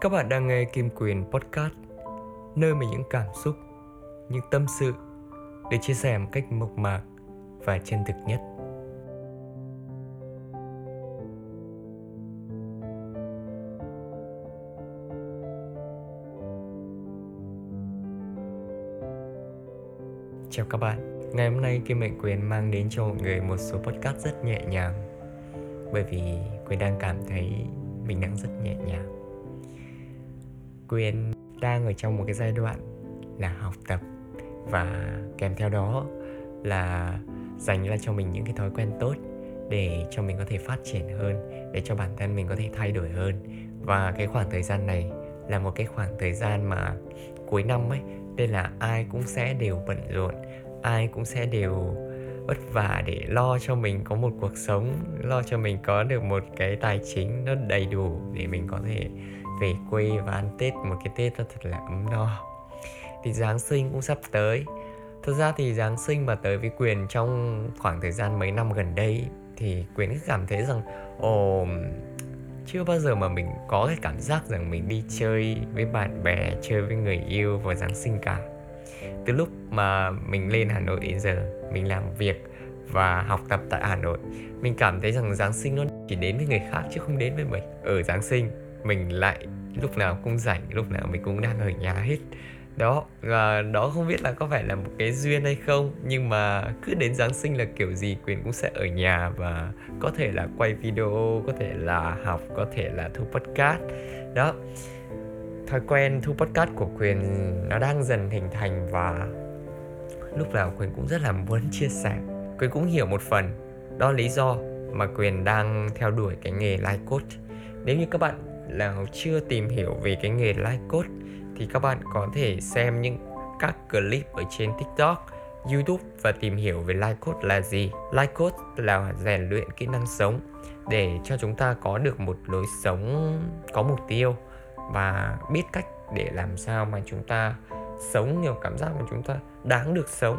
Các bạn đang nghe Kim Quyền Podcast, nơi mà những cảm xúc, những tâm sự được chia sẻ một cách mộc mạc và chân thực nhất. Chào các bạn, ngày hôm nay Kim Mệnh Quyền mang đến cho mọi người một số podcast rất nhẹ nhàng. Bởi vì Quyền đang cảm thấy mình đang rất nhẹ nhàng. Quyền đang ở trong một cái giai đoạn là học tập. Và kèm theo đó là dành ra cho mình những cái thói quen tốt để cho mình có thể phát triển hơn, để cho bản thân mình có thể thay đổi hơn. Và cái khoảng thời gian này là một cái khoảng thời gian mà cuối năm ấy, nên là ai cũng sẽ đều bận rộn, ai cũng sẽ đều vất vả để lo cho mình có một cuộc sống, lo cho mình có được một cái tài chính nó đầy đủ để mình có thể về quê và ăn tết, một cái tết nó thật là ấm no. Thì giáng sinh cũng sắp tới. Thật ra thì giáng sinh mà tới với quyền trong khoảng thời gian mấy năm gần đây, thì quyền cứ cảm thấy rằng, ồ, chưa bao giờ mà mình có cái cảm giác rằng mình đi chơi với bạn bè, chơi với người yêu vào giáng sinh cả. Từ lúc mà mình lên hà nội đến giờ, mình làm việc và học tập tại hà nội, mình cảm thấy rằng giáng sinh nó chỉ đến với người khác chứ không đến với mình ở giáng sinh mình lại lúc nào cũng rảnh, lúc nào mình cũng đang ở nhà hết. Đó, và đó không biết là có phải là một cái duyên hay không, nhưng mà cứ đến giáng sinh là kiểu gì quyền cũng sẽ ở nhà và có thể là quay video, có thể là học, có thể là thu podcast. Đó, thói quen thu podcast của quyền nó đang dần hình thành và lúc nào quyền cũng rất là muốn chia sẻ. Quyền cũng hiểu một phần, đó là lý do mà quyền đang theo đuổi cái nghề live coach. Nếu như các bạn nào chưa tìm hiểu về cái nghề life coach thì các bạn có thể xem những các clip ở trên TikTok, YouTube và tìm hiểu về life coach là gì. Life coach là rèn luyện kỹ năng sống để cho chúng ta có được một lối sống có mục tiêu và biết cách để làm sao mà chúng ta sống nhiều cảm giác mà chúng ta đáng được sống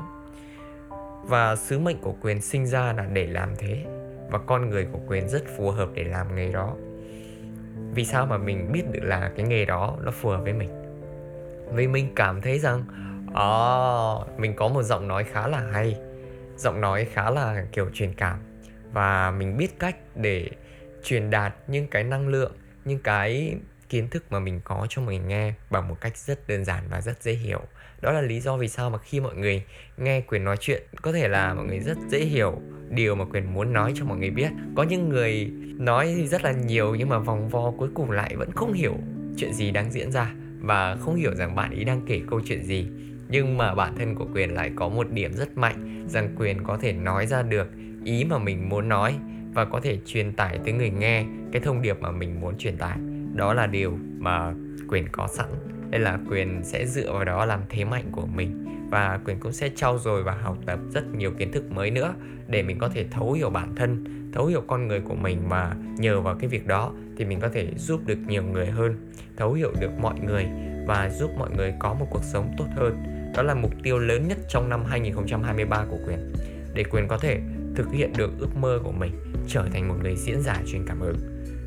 và sứ mệnh của quyền sinh ra là để làm thế và con người của quyền rất phù hợp để làm nghề đó vì sao mà mình biết được là cái nghề đó nó phù hợp với mình? Vì mình cảm thấy rằng oh, mình có một giọng nói khá là hay giọng nói khá là kiểu truyền cảm. Và mình biết cách để truyền đạt những cái năng lượng những cái kiến thức mà mình có cho mình nghe bằng một cách rất đơn giản và rất dễ hiểu. Đó là lý do vì sao mà khi mọi người nghe quyền nói chuyện có thể là mọi người rất dễ hiểu điều mà quyền muốn nói cho mọi người biết. Có những người nói rất là nhiều nhưng mà vòng vo cuối cùng lại vẫn không hiểu chuyện gì đang diễn ra và không hiểu rằng bạn ấy đang kể câu chuyện gì. Nhưng mà bản thân của quyền lại có một điểm rất mạnh rằng quyền có thể nói ra được ý mà mình muốn nói và có thể truyền tải tới người nghe cái thông điệp mà mình muốn truyền tải. Đó là điều mà quyền có sẵn. Nên là quyền sẽ dựa vào đó làm thế mạnh của mình và quyền cũng sẽ trau dồi và học tập rất nhiều kiến thức mới nữa để mình có thể thấu hiểu bản thân, thấu hiểu con người của mình. Và nhờ vào cái việc đó thì mình có thể giúp được nhiều người hơn, thấu hiểu được mọi người và giúp mọi người có một cuộc sống tốt hơn. Đó là mục tiêu lớn nhất trong năm 2023 của quyền để quyền có thể thực hiện được ước mơ của mình, trở thành một người diễn giả truyền cảm hứng.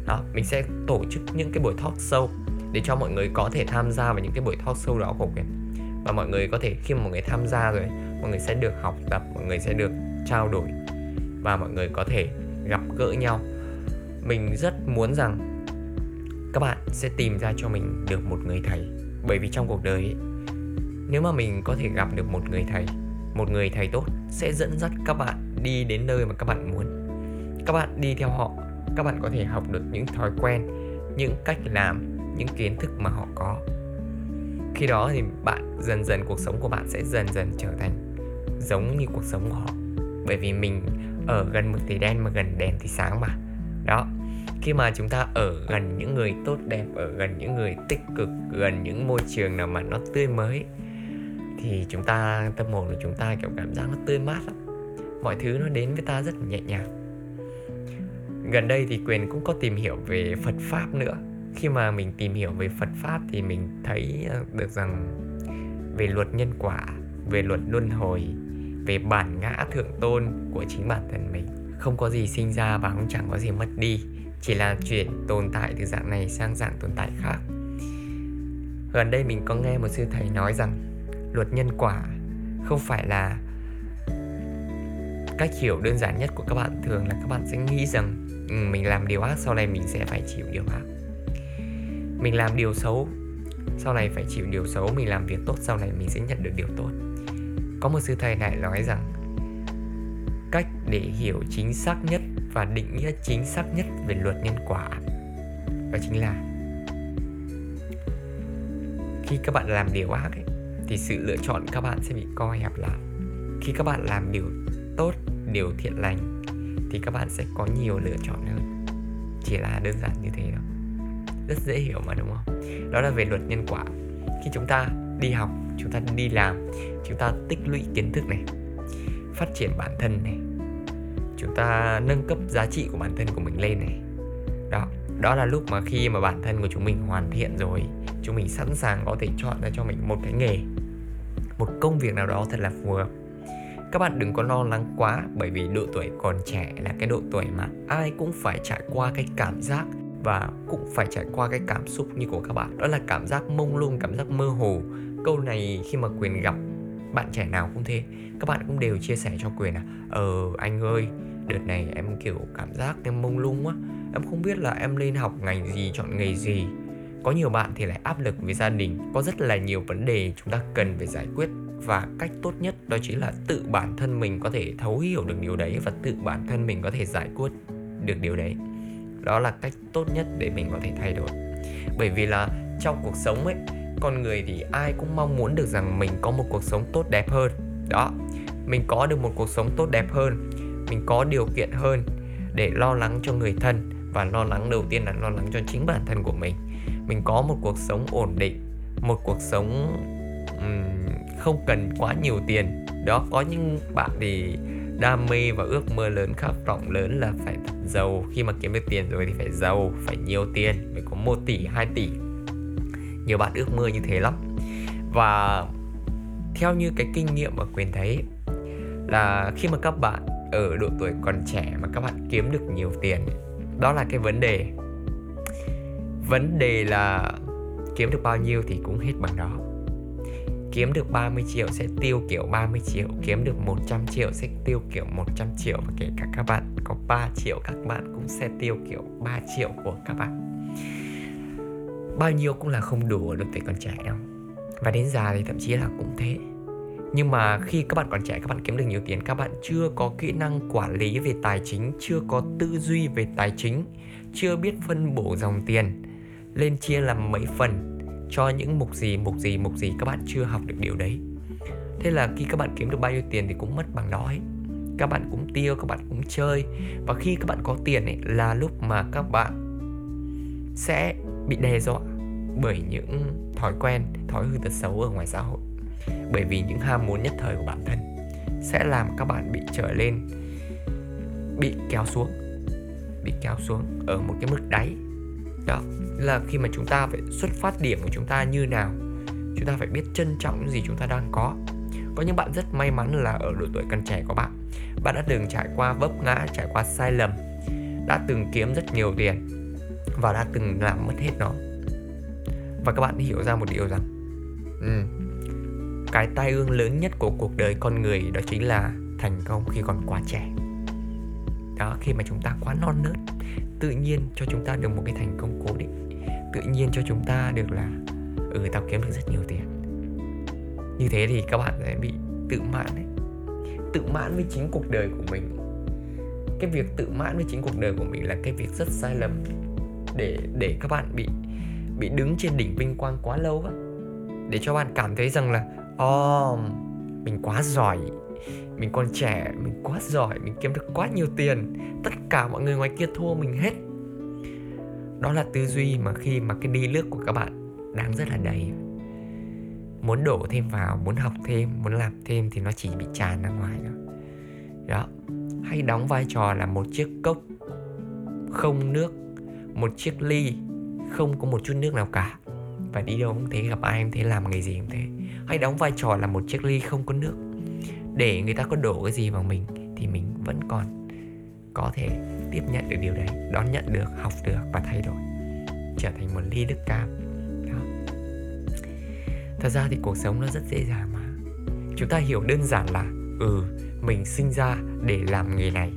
Đó, mình sẽ tổ chức những cái buổi talk show để cho mọi người có thể tham gia vào những cái buổi talk show đó của quyền và mọi người có thể khi mà mọi người tham gia rồi mọi người sẽ được học tập mọi người sẽ được trao đổi và mọi người có thể gặp gỡ nhau. Mình rất muốn rằng các bạn sẽ tìm ra cho mình được một người thầy. Bởi vì trong cuộc đời ấy, nếu mà mình có thể gặp được một người thầy một người thầy tốt sẽ dẫn dắt các bạn đi đến nơi mà các bạn muốn. Các bạn đi theo họ các bạn có thể học được những thói quen những cách làm những kiến thức mà họ có khi đó thì bạn, dần dần cuộc sống của bạn sẽ dần dần trở thành giống như cuộc sống của họ. Bởi vì mình ở gần mực thì đen mà gần đèn thì sáng mà. Đó. Khi mà chúng ta ở gần những người tốt đẹp, ở gần những người tích cực, gần những môi trường nào mà nó tươi mới, thì chúng ta, tâm hồn của chúng ta kiểu cảm giác nó tươi mát lắm. Mọi thứ nó đến với ta rất nhẹ nhàng. Gần đây thì quyền cũng có tìm hiểu về phật pháp nữa khi mà mình tìm hiểu về phật pháp thì mình thấy ờ, được rằng về luật nhân quả về luật luân hồi về bản ngã thượng tôn của chính bản thân mình không có gì sinh ra và cũng chẳng có gì mất đi chỉ là chuyển tồn tại từ dạng này sang dạng tồn tại khác. Gần đây mình có nghe một sư thầy nói rằng luật nhân quả không phải là cách hiểu đơn giản nhất của các bạn thường là các bạn sẽ nghĩ rằng ừ, mình làm điều ác sau này mình sẽ phải chịu điều ác mình làm điều xấu sau này phải chịu điều xấu mình làm việc tốt sau này mình sẽ nhận được điều tốt. Có một sư thầy lại nói rằng cách để hiểu chính xác nhất và định nghĩa chính xác nhất về luật nhân quả đó chính là khi các bạn làm điều ác ấy, thì sự lựa chọn các bạn sẽ bị co hẹp lại. Khi các bạn làm điều tốt điều thiện lành thì các bạn sẽ có nhiều lựa chọn hơn. Chỉ là đơn giản như thế thôi rất dễ hiểu mà, đúng không? Đó là về luật nhân quả. Khi chúng ta đi học, chúng ta đi làm, chúng ta tích lũy kiến thức này, phát triển bản thân này, chúng ta nâng cấp giá trị của bản thân của mình lên này. Đó đó là lúc mà khi mà bản thân của chúng mình hoàn thiện rồi, chúng mình sẵn sàng có thể chọn ra cho mình một cái nghề, một công việc nào đó thật là phù hợp. Các bạn đừng có lo lắng quá, bởi vì độ tuổi còn trẻ là cái độ tuổi mà ai cũng phải trải qua cái cảm giác và cũng phải trải qua cái cảm xúc như của các bạn. Đó là cảm giác mông lung, cảm giác mơ hồ. Câu này khi mà quyền gặp bạn trẻ nào cũng thế. Các bạn cũng đều chia sẻ cho quyền là ờ anh ơi, đợt này em kiểu cảm giác em mông lung quá. Em không biết là em lên học ngành gì, chọn nghề gì. Có nhiều bạn thì lại áp lực với gia đình. Có rất là nhiều vấn đề chúng ta cần phải giải quyết. Và cách tốt nhất đó chính là tự bản thân mình có thể thấu hiểu được điều đấy và tự bản thân mình có thể giải quyết được điều đấy đó là cách tốt nhất để mình có thể thay đổi. Bởi vì là trong cuộc sống ấy con người thì ai cũng mong muốn được rằng mình có một cuộc sống tốt đẹp hơn. Đó mình có được một cuộc sống tốt đẹp hơn mình có điều kiện hơn để lo lắng cho người thân và lo lắng đầu tiên là lo lắng cho chính bản thân của mình. Mình có một cuộc sống ổn định một cuộc sống um, không cần quá nhiều tiền. Đó có những bạn thì đam mê và ước mơ lớn khát vọng lớn là phải giàu. Khi mà kiếm được tiền rồi thì phải giàu, phải nhiều tiền phải có 1 tỷ 2 tỷ. Nhiều bạn ước mơ như thế lắm. Và theo như cái kinh nghiệm mà quyền thấy, là khi mà các bạn ở độ tuổi còn trẻ mà các bạn kiếm được nhiều tiền, đó là cái vấn đề. Vấn đề là kiếm được bao nhiêu thì cũng hết bằng đó kiếm được 30 triệu sẽ tiêu kiểu 30 triệu, kiếm được 100 triệu sẽ tiêu kiểu 100 triệu và kể cả các bạn có 3 triệu, các bạn cũng sẽ tiêu kiểu 3 triệu của các bạn. Bao nhiêu cũng là không đủ ở độ tuổi còn trẻ đâu và đến già thì thậm chí là cũng thế. Nhưng mà khi các bạn còn trẻ, các bạn kiếm được nhiều tiền, các bạn chưa có kỹ năng quản lý về tài chính, chưa có tư duy về tài chính, chưa biết phân bổ dòng tiền, lên chia làm mấy phần cho những mục gì mục gì mục gì các bạn chưa học được điều đấy. Thế là khi các bạn kiếm được bao nhiêu tiền thì cũng mất bằng đó ấy. Các bạn cũng tiêu, các bạn cũng chơi. Và khi các bạn có tiền ấy là lúc mà các bạn sẽ bị đe dọa bởi những thói quen, thói hư tật xấu ở ngoài xã hội. Bởi vì những ham muốn nhất thời của bản thân sẽ làm các bạn bị trở lên, bị kéo xuống, bị kéo xuống ở một cái mức đáy đó là khi mà chúng ta phải xuất phát điểm của chúng ta như nào chúng ta phải biết trân trọng những gì chúng ta đang có. Có những bạn rất may mắn là ở độ tuổi còn trẻ của bạn bạn đã từng trải qua vấp ngã trải qua sai lầm đã từng kiếm rất nhiều tiền và đã từng làm mất hết nó. Và các bạn hiểu ra một điều rằng ừ, cái tai ương lớn nhất của cuộc đời con người đó chính là thành công khi còn quá trẻ đó khi mà chúng ta quá non nớt tự nhiên cho chúng ta được một cái thành công cố định. Tự nhiên cho chúng ta được là ừ tao kiếm được rất nhiều tiền. Như thế thì các bạn sẽ bị tự mãn đấy tự mãn với chính cuộc đời của mình. Cái việc tự mãn với chính cuộc đời của mình là cái việc rất sai lầm. Để để các bạn bị bị đứng trên đỉnh vinh quang quá lâu á. Để cho bạn cảm thấy rằng là oh, mình quá giỏi mình còn trẻ, mình quá giỏi, mình kiếm được quá nhiều tiền. Tất cả mọi người ngoài kia thua mình hết. Đó là tư duy mà khi mà cái đi lướt của các bạn đang rất là đầy muốn đổ thêm vào, muốn học thêm, muốn làm thêm thì nó chỉ bị tràn ra ngoài thôi. Đó. Hay đóng vai trò là một chiếc cốc không nước, một chiếc ly không có một chút nước nào cả. Và đi đâu cũng thế, gặp ai em thế, làm nghề gì cũng thế. Hay đóng vai trò là một chiếc ly không có nước để người ta có đổ cái gì vào mình thì mình vẫn còn có thể tiếp nhận được điều đấy, đón nhận được, học được và thay đổi, trở thành một ly đức cam. Đó. Thật ra thì cuộc sống nó rất dễ dàng mà. Chúng ta hiểu đơn giản là ừ mình sinh ra để làm nghề này,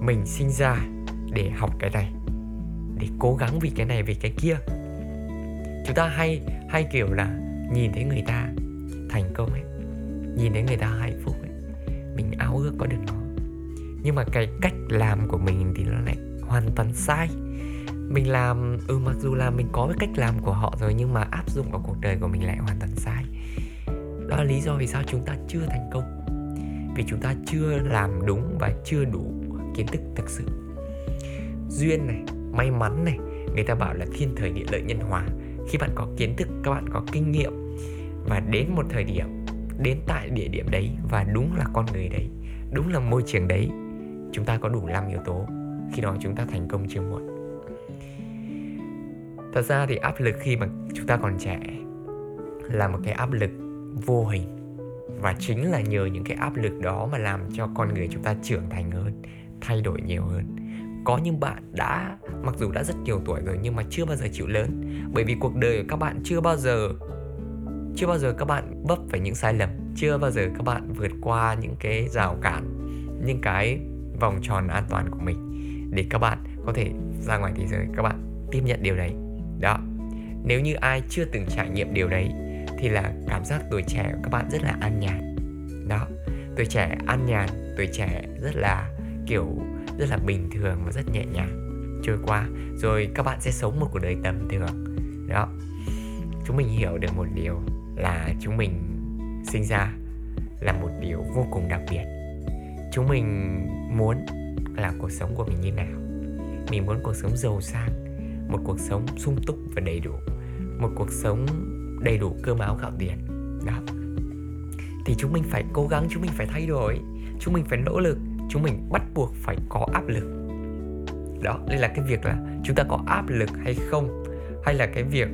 mình sinh ra để học cái này, để cố gắng vì cái này, vì cái kia. Chúng ta hay hay kiểu là nhìn thấy người ta thành công ấy, nhìn thấy người ta hạnh phúc mình ao ước có được nó nhưng mà cái cách làm của mình thì nó lại hoàn toàn sai. Mình làm ừ mặc dù là mình có cái cách làm của họ rồi nhưng mà áp dụng vào cuộc đời của mình lại hoàn toàn sai. Đó là lý do vì sao chúng ta chưa thành công. Vì chúng ta chưa làm đúng và chưa đủ kiến thức thực sự. Duyên này, may mắn này, người ta bảo là thiên thời địa lợi nhân hòa. Khi bạn có kiến thức, các bạn có kinh nghiệm và đến một thời điểm đến tại địa điểm đấy và đúng là con người đấy, đúng là môi trường đấy. Chúng ta có đủ 5 yếu tố, khi đó chúng ta thành công chưa muộn. Thật ra thì áp lực khi mà chúng ta còn trẻ là một cái áp lực vô hình và chính là nhờ những cái áp lực đó mà làm cho con người chúng ta trưởng thành hơn, thay đổi nhiều hơn. Có những bạn đã, mặc dù đã rất nhiều tuổi rồi nhưng mà chưa bao giờ chịu lớn, bởi vì cuộc đời của các bạn chưa bao giờ chưa bao giờ các bạn vấp phải những sai lầm, chưa bao giờ các bạn vượt qua những cái rào cản, những cái vòng tròn an toàn của mình để các bạn có thể ra ngoài thế giới. Các bạn tiếp nhận điều đấy. Đó. Nếu như ai chưa từng trải nghiệm điều đấy thì là cảm giác tuổi trẻ của các bạn rất là an nhàn. Đó. Tuổi trẻ an nhàn, tuổi trẻ rất là, kiểu, rất là bình thường và rất nhẹ nhàng trôi qua, rồi các bạn sẽ sống một cuộc đời tầm thường. Đó. Chúng mình hiểu được một điều là chúng mình sinh ra là một điều vô cùng đặc biệt. Chúng mình muốn là cuộc sống của mình như nào? Mình muốn cuộc sống giàu sang, một cuộc sống sung túc và đầy đủ, một cuộc sống đầy đủ cơm áo gạo tiền. Đó. Thì chúng mình phải cố gắng, chúng mình phải thay đổi, chúng mình phải nỗ lực, chúng mình bắt buộc phải có áp lực. Đó đây là cái việc là chúng ta có áp lực hay không, hay là cái việc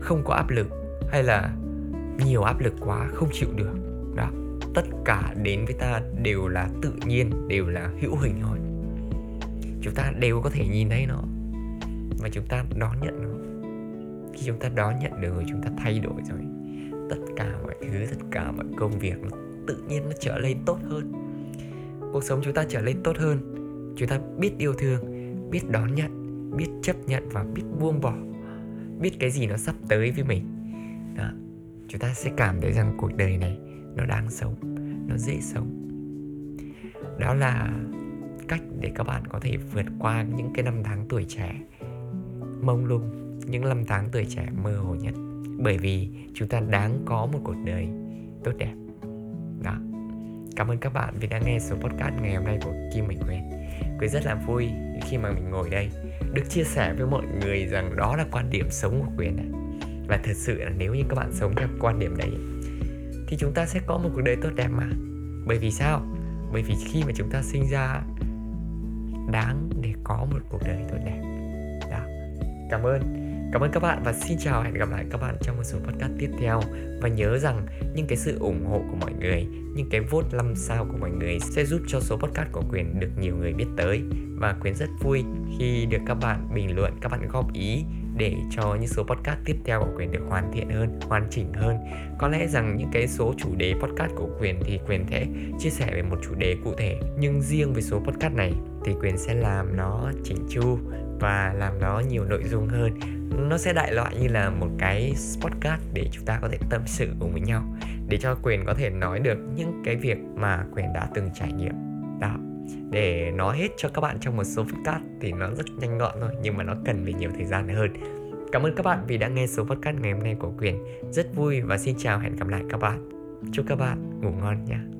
không có áp lực, hay là nhiều áp lực quá, không chịu được. Đó, tất cả đến với ta đều là tự nhiên, đều là hữu hình thôi. Chúng ta đều có thể nhìn thấy nó và chúng ta đón nhận nó. Khi chúng ta đón nhận được rồi, chúng ta thay đổi rồi. Tất cả mọi thứ, tất cả mọi công việc nó tự nhiên nó trở lên tốt hơn. Cuộc sống chúng ta trở lên tốt hơn. Chúng ta biết yêu thương, biết đón nhận, biết chấp nhận và biết buông bỏ. Biết cái gì nó sắp tới với mình. Đó chúng ta sẽ cảm thấy rằng cuộc đời này nó đáng sống, nó dễ sống. Đó là cách để các bạn có thể vượt qua những cái năm tháng tuổi trẻ mông lung, những năm tháng tuổi trẻ mơ hồ nhất. Bởi vì chúng ta đáng có một cuộc đời tốt đẹp. Đó. Cảm ơn các bạn vì đã nghe số podcast ngày hôm nay của Kim Mình quên quý rất là vui khi mà mình ngồi đây được chia sẻ với mọi người rằng đó là quan điểm sống của Quyền này và thật sự là nếu như các bạn sống theo quan điểm đấy thì chúng ta sẽ có một cuộc đời tốt đẹp mà. Bởi vì sao? Bởi vì khi mà chúng ta sinh ra đáng để có một cuộc đời tốt đẹp. Đó cảm ơn. Cảm ơn các bạn và xin chào hẹn gặp lại các bạn trong một số podcast tiếp theo. Và nhớ rằng những cái sự ủng hộ của mọi người Những cái vote 5 sao của mọi người sẽ giúp cho số podcast của Quyền được nhiều người biết tới. Và Quyền rất vui khi được các bạn bình luận, các bạn góp ý để cho những số podcast tiếp theo của quyền được hoàn thiện hơn, hoàn chỉnh hơn. Có lẽ rằng những cái số chủ đề podcast của quyền thì quyền sẽ chia sẻ về một chủ đề cụ thể, nhưng riêng với số podcast này thì quyền sẽ làm nó chỉnh chu và làm nó nhiều nội dung hơn. Nó sẽ đại loại như là một cái podcast để chúng ta có thể tâm sự cùng với nhau, để cho quyền có thể nói được những cái việc mà quyền đã từng trải nghiệm. Đó để nói hết cho các bạn trong một số podcast thì nó rất nhanh gọn thôi, nhưng mà nó cần về nhiều thời gian hơn. Cảm ơn các bạn vì đã nghe số podcast ngày hôm nay của quyền. Rất vui và xin chào, hẹn gặp lại các bạn. Chúc các bạn ngủ ngon nhé.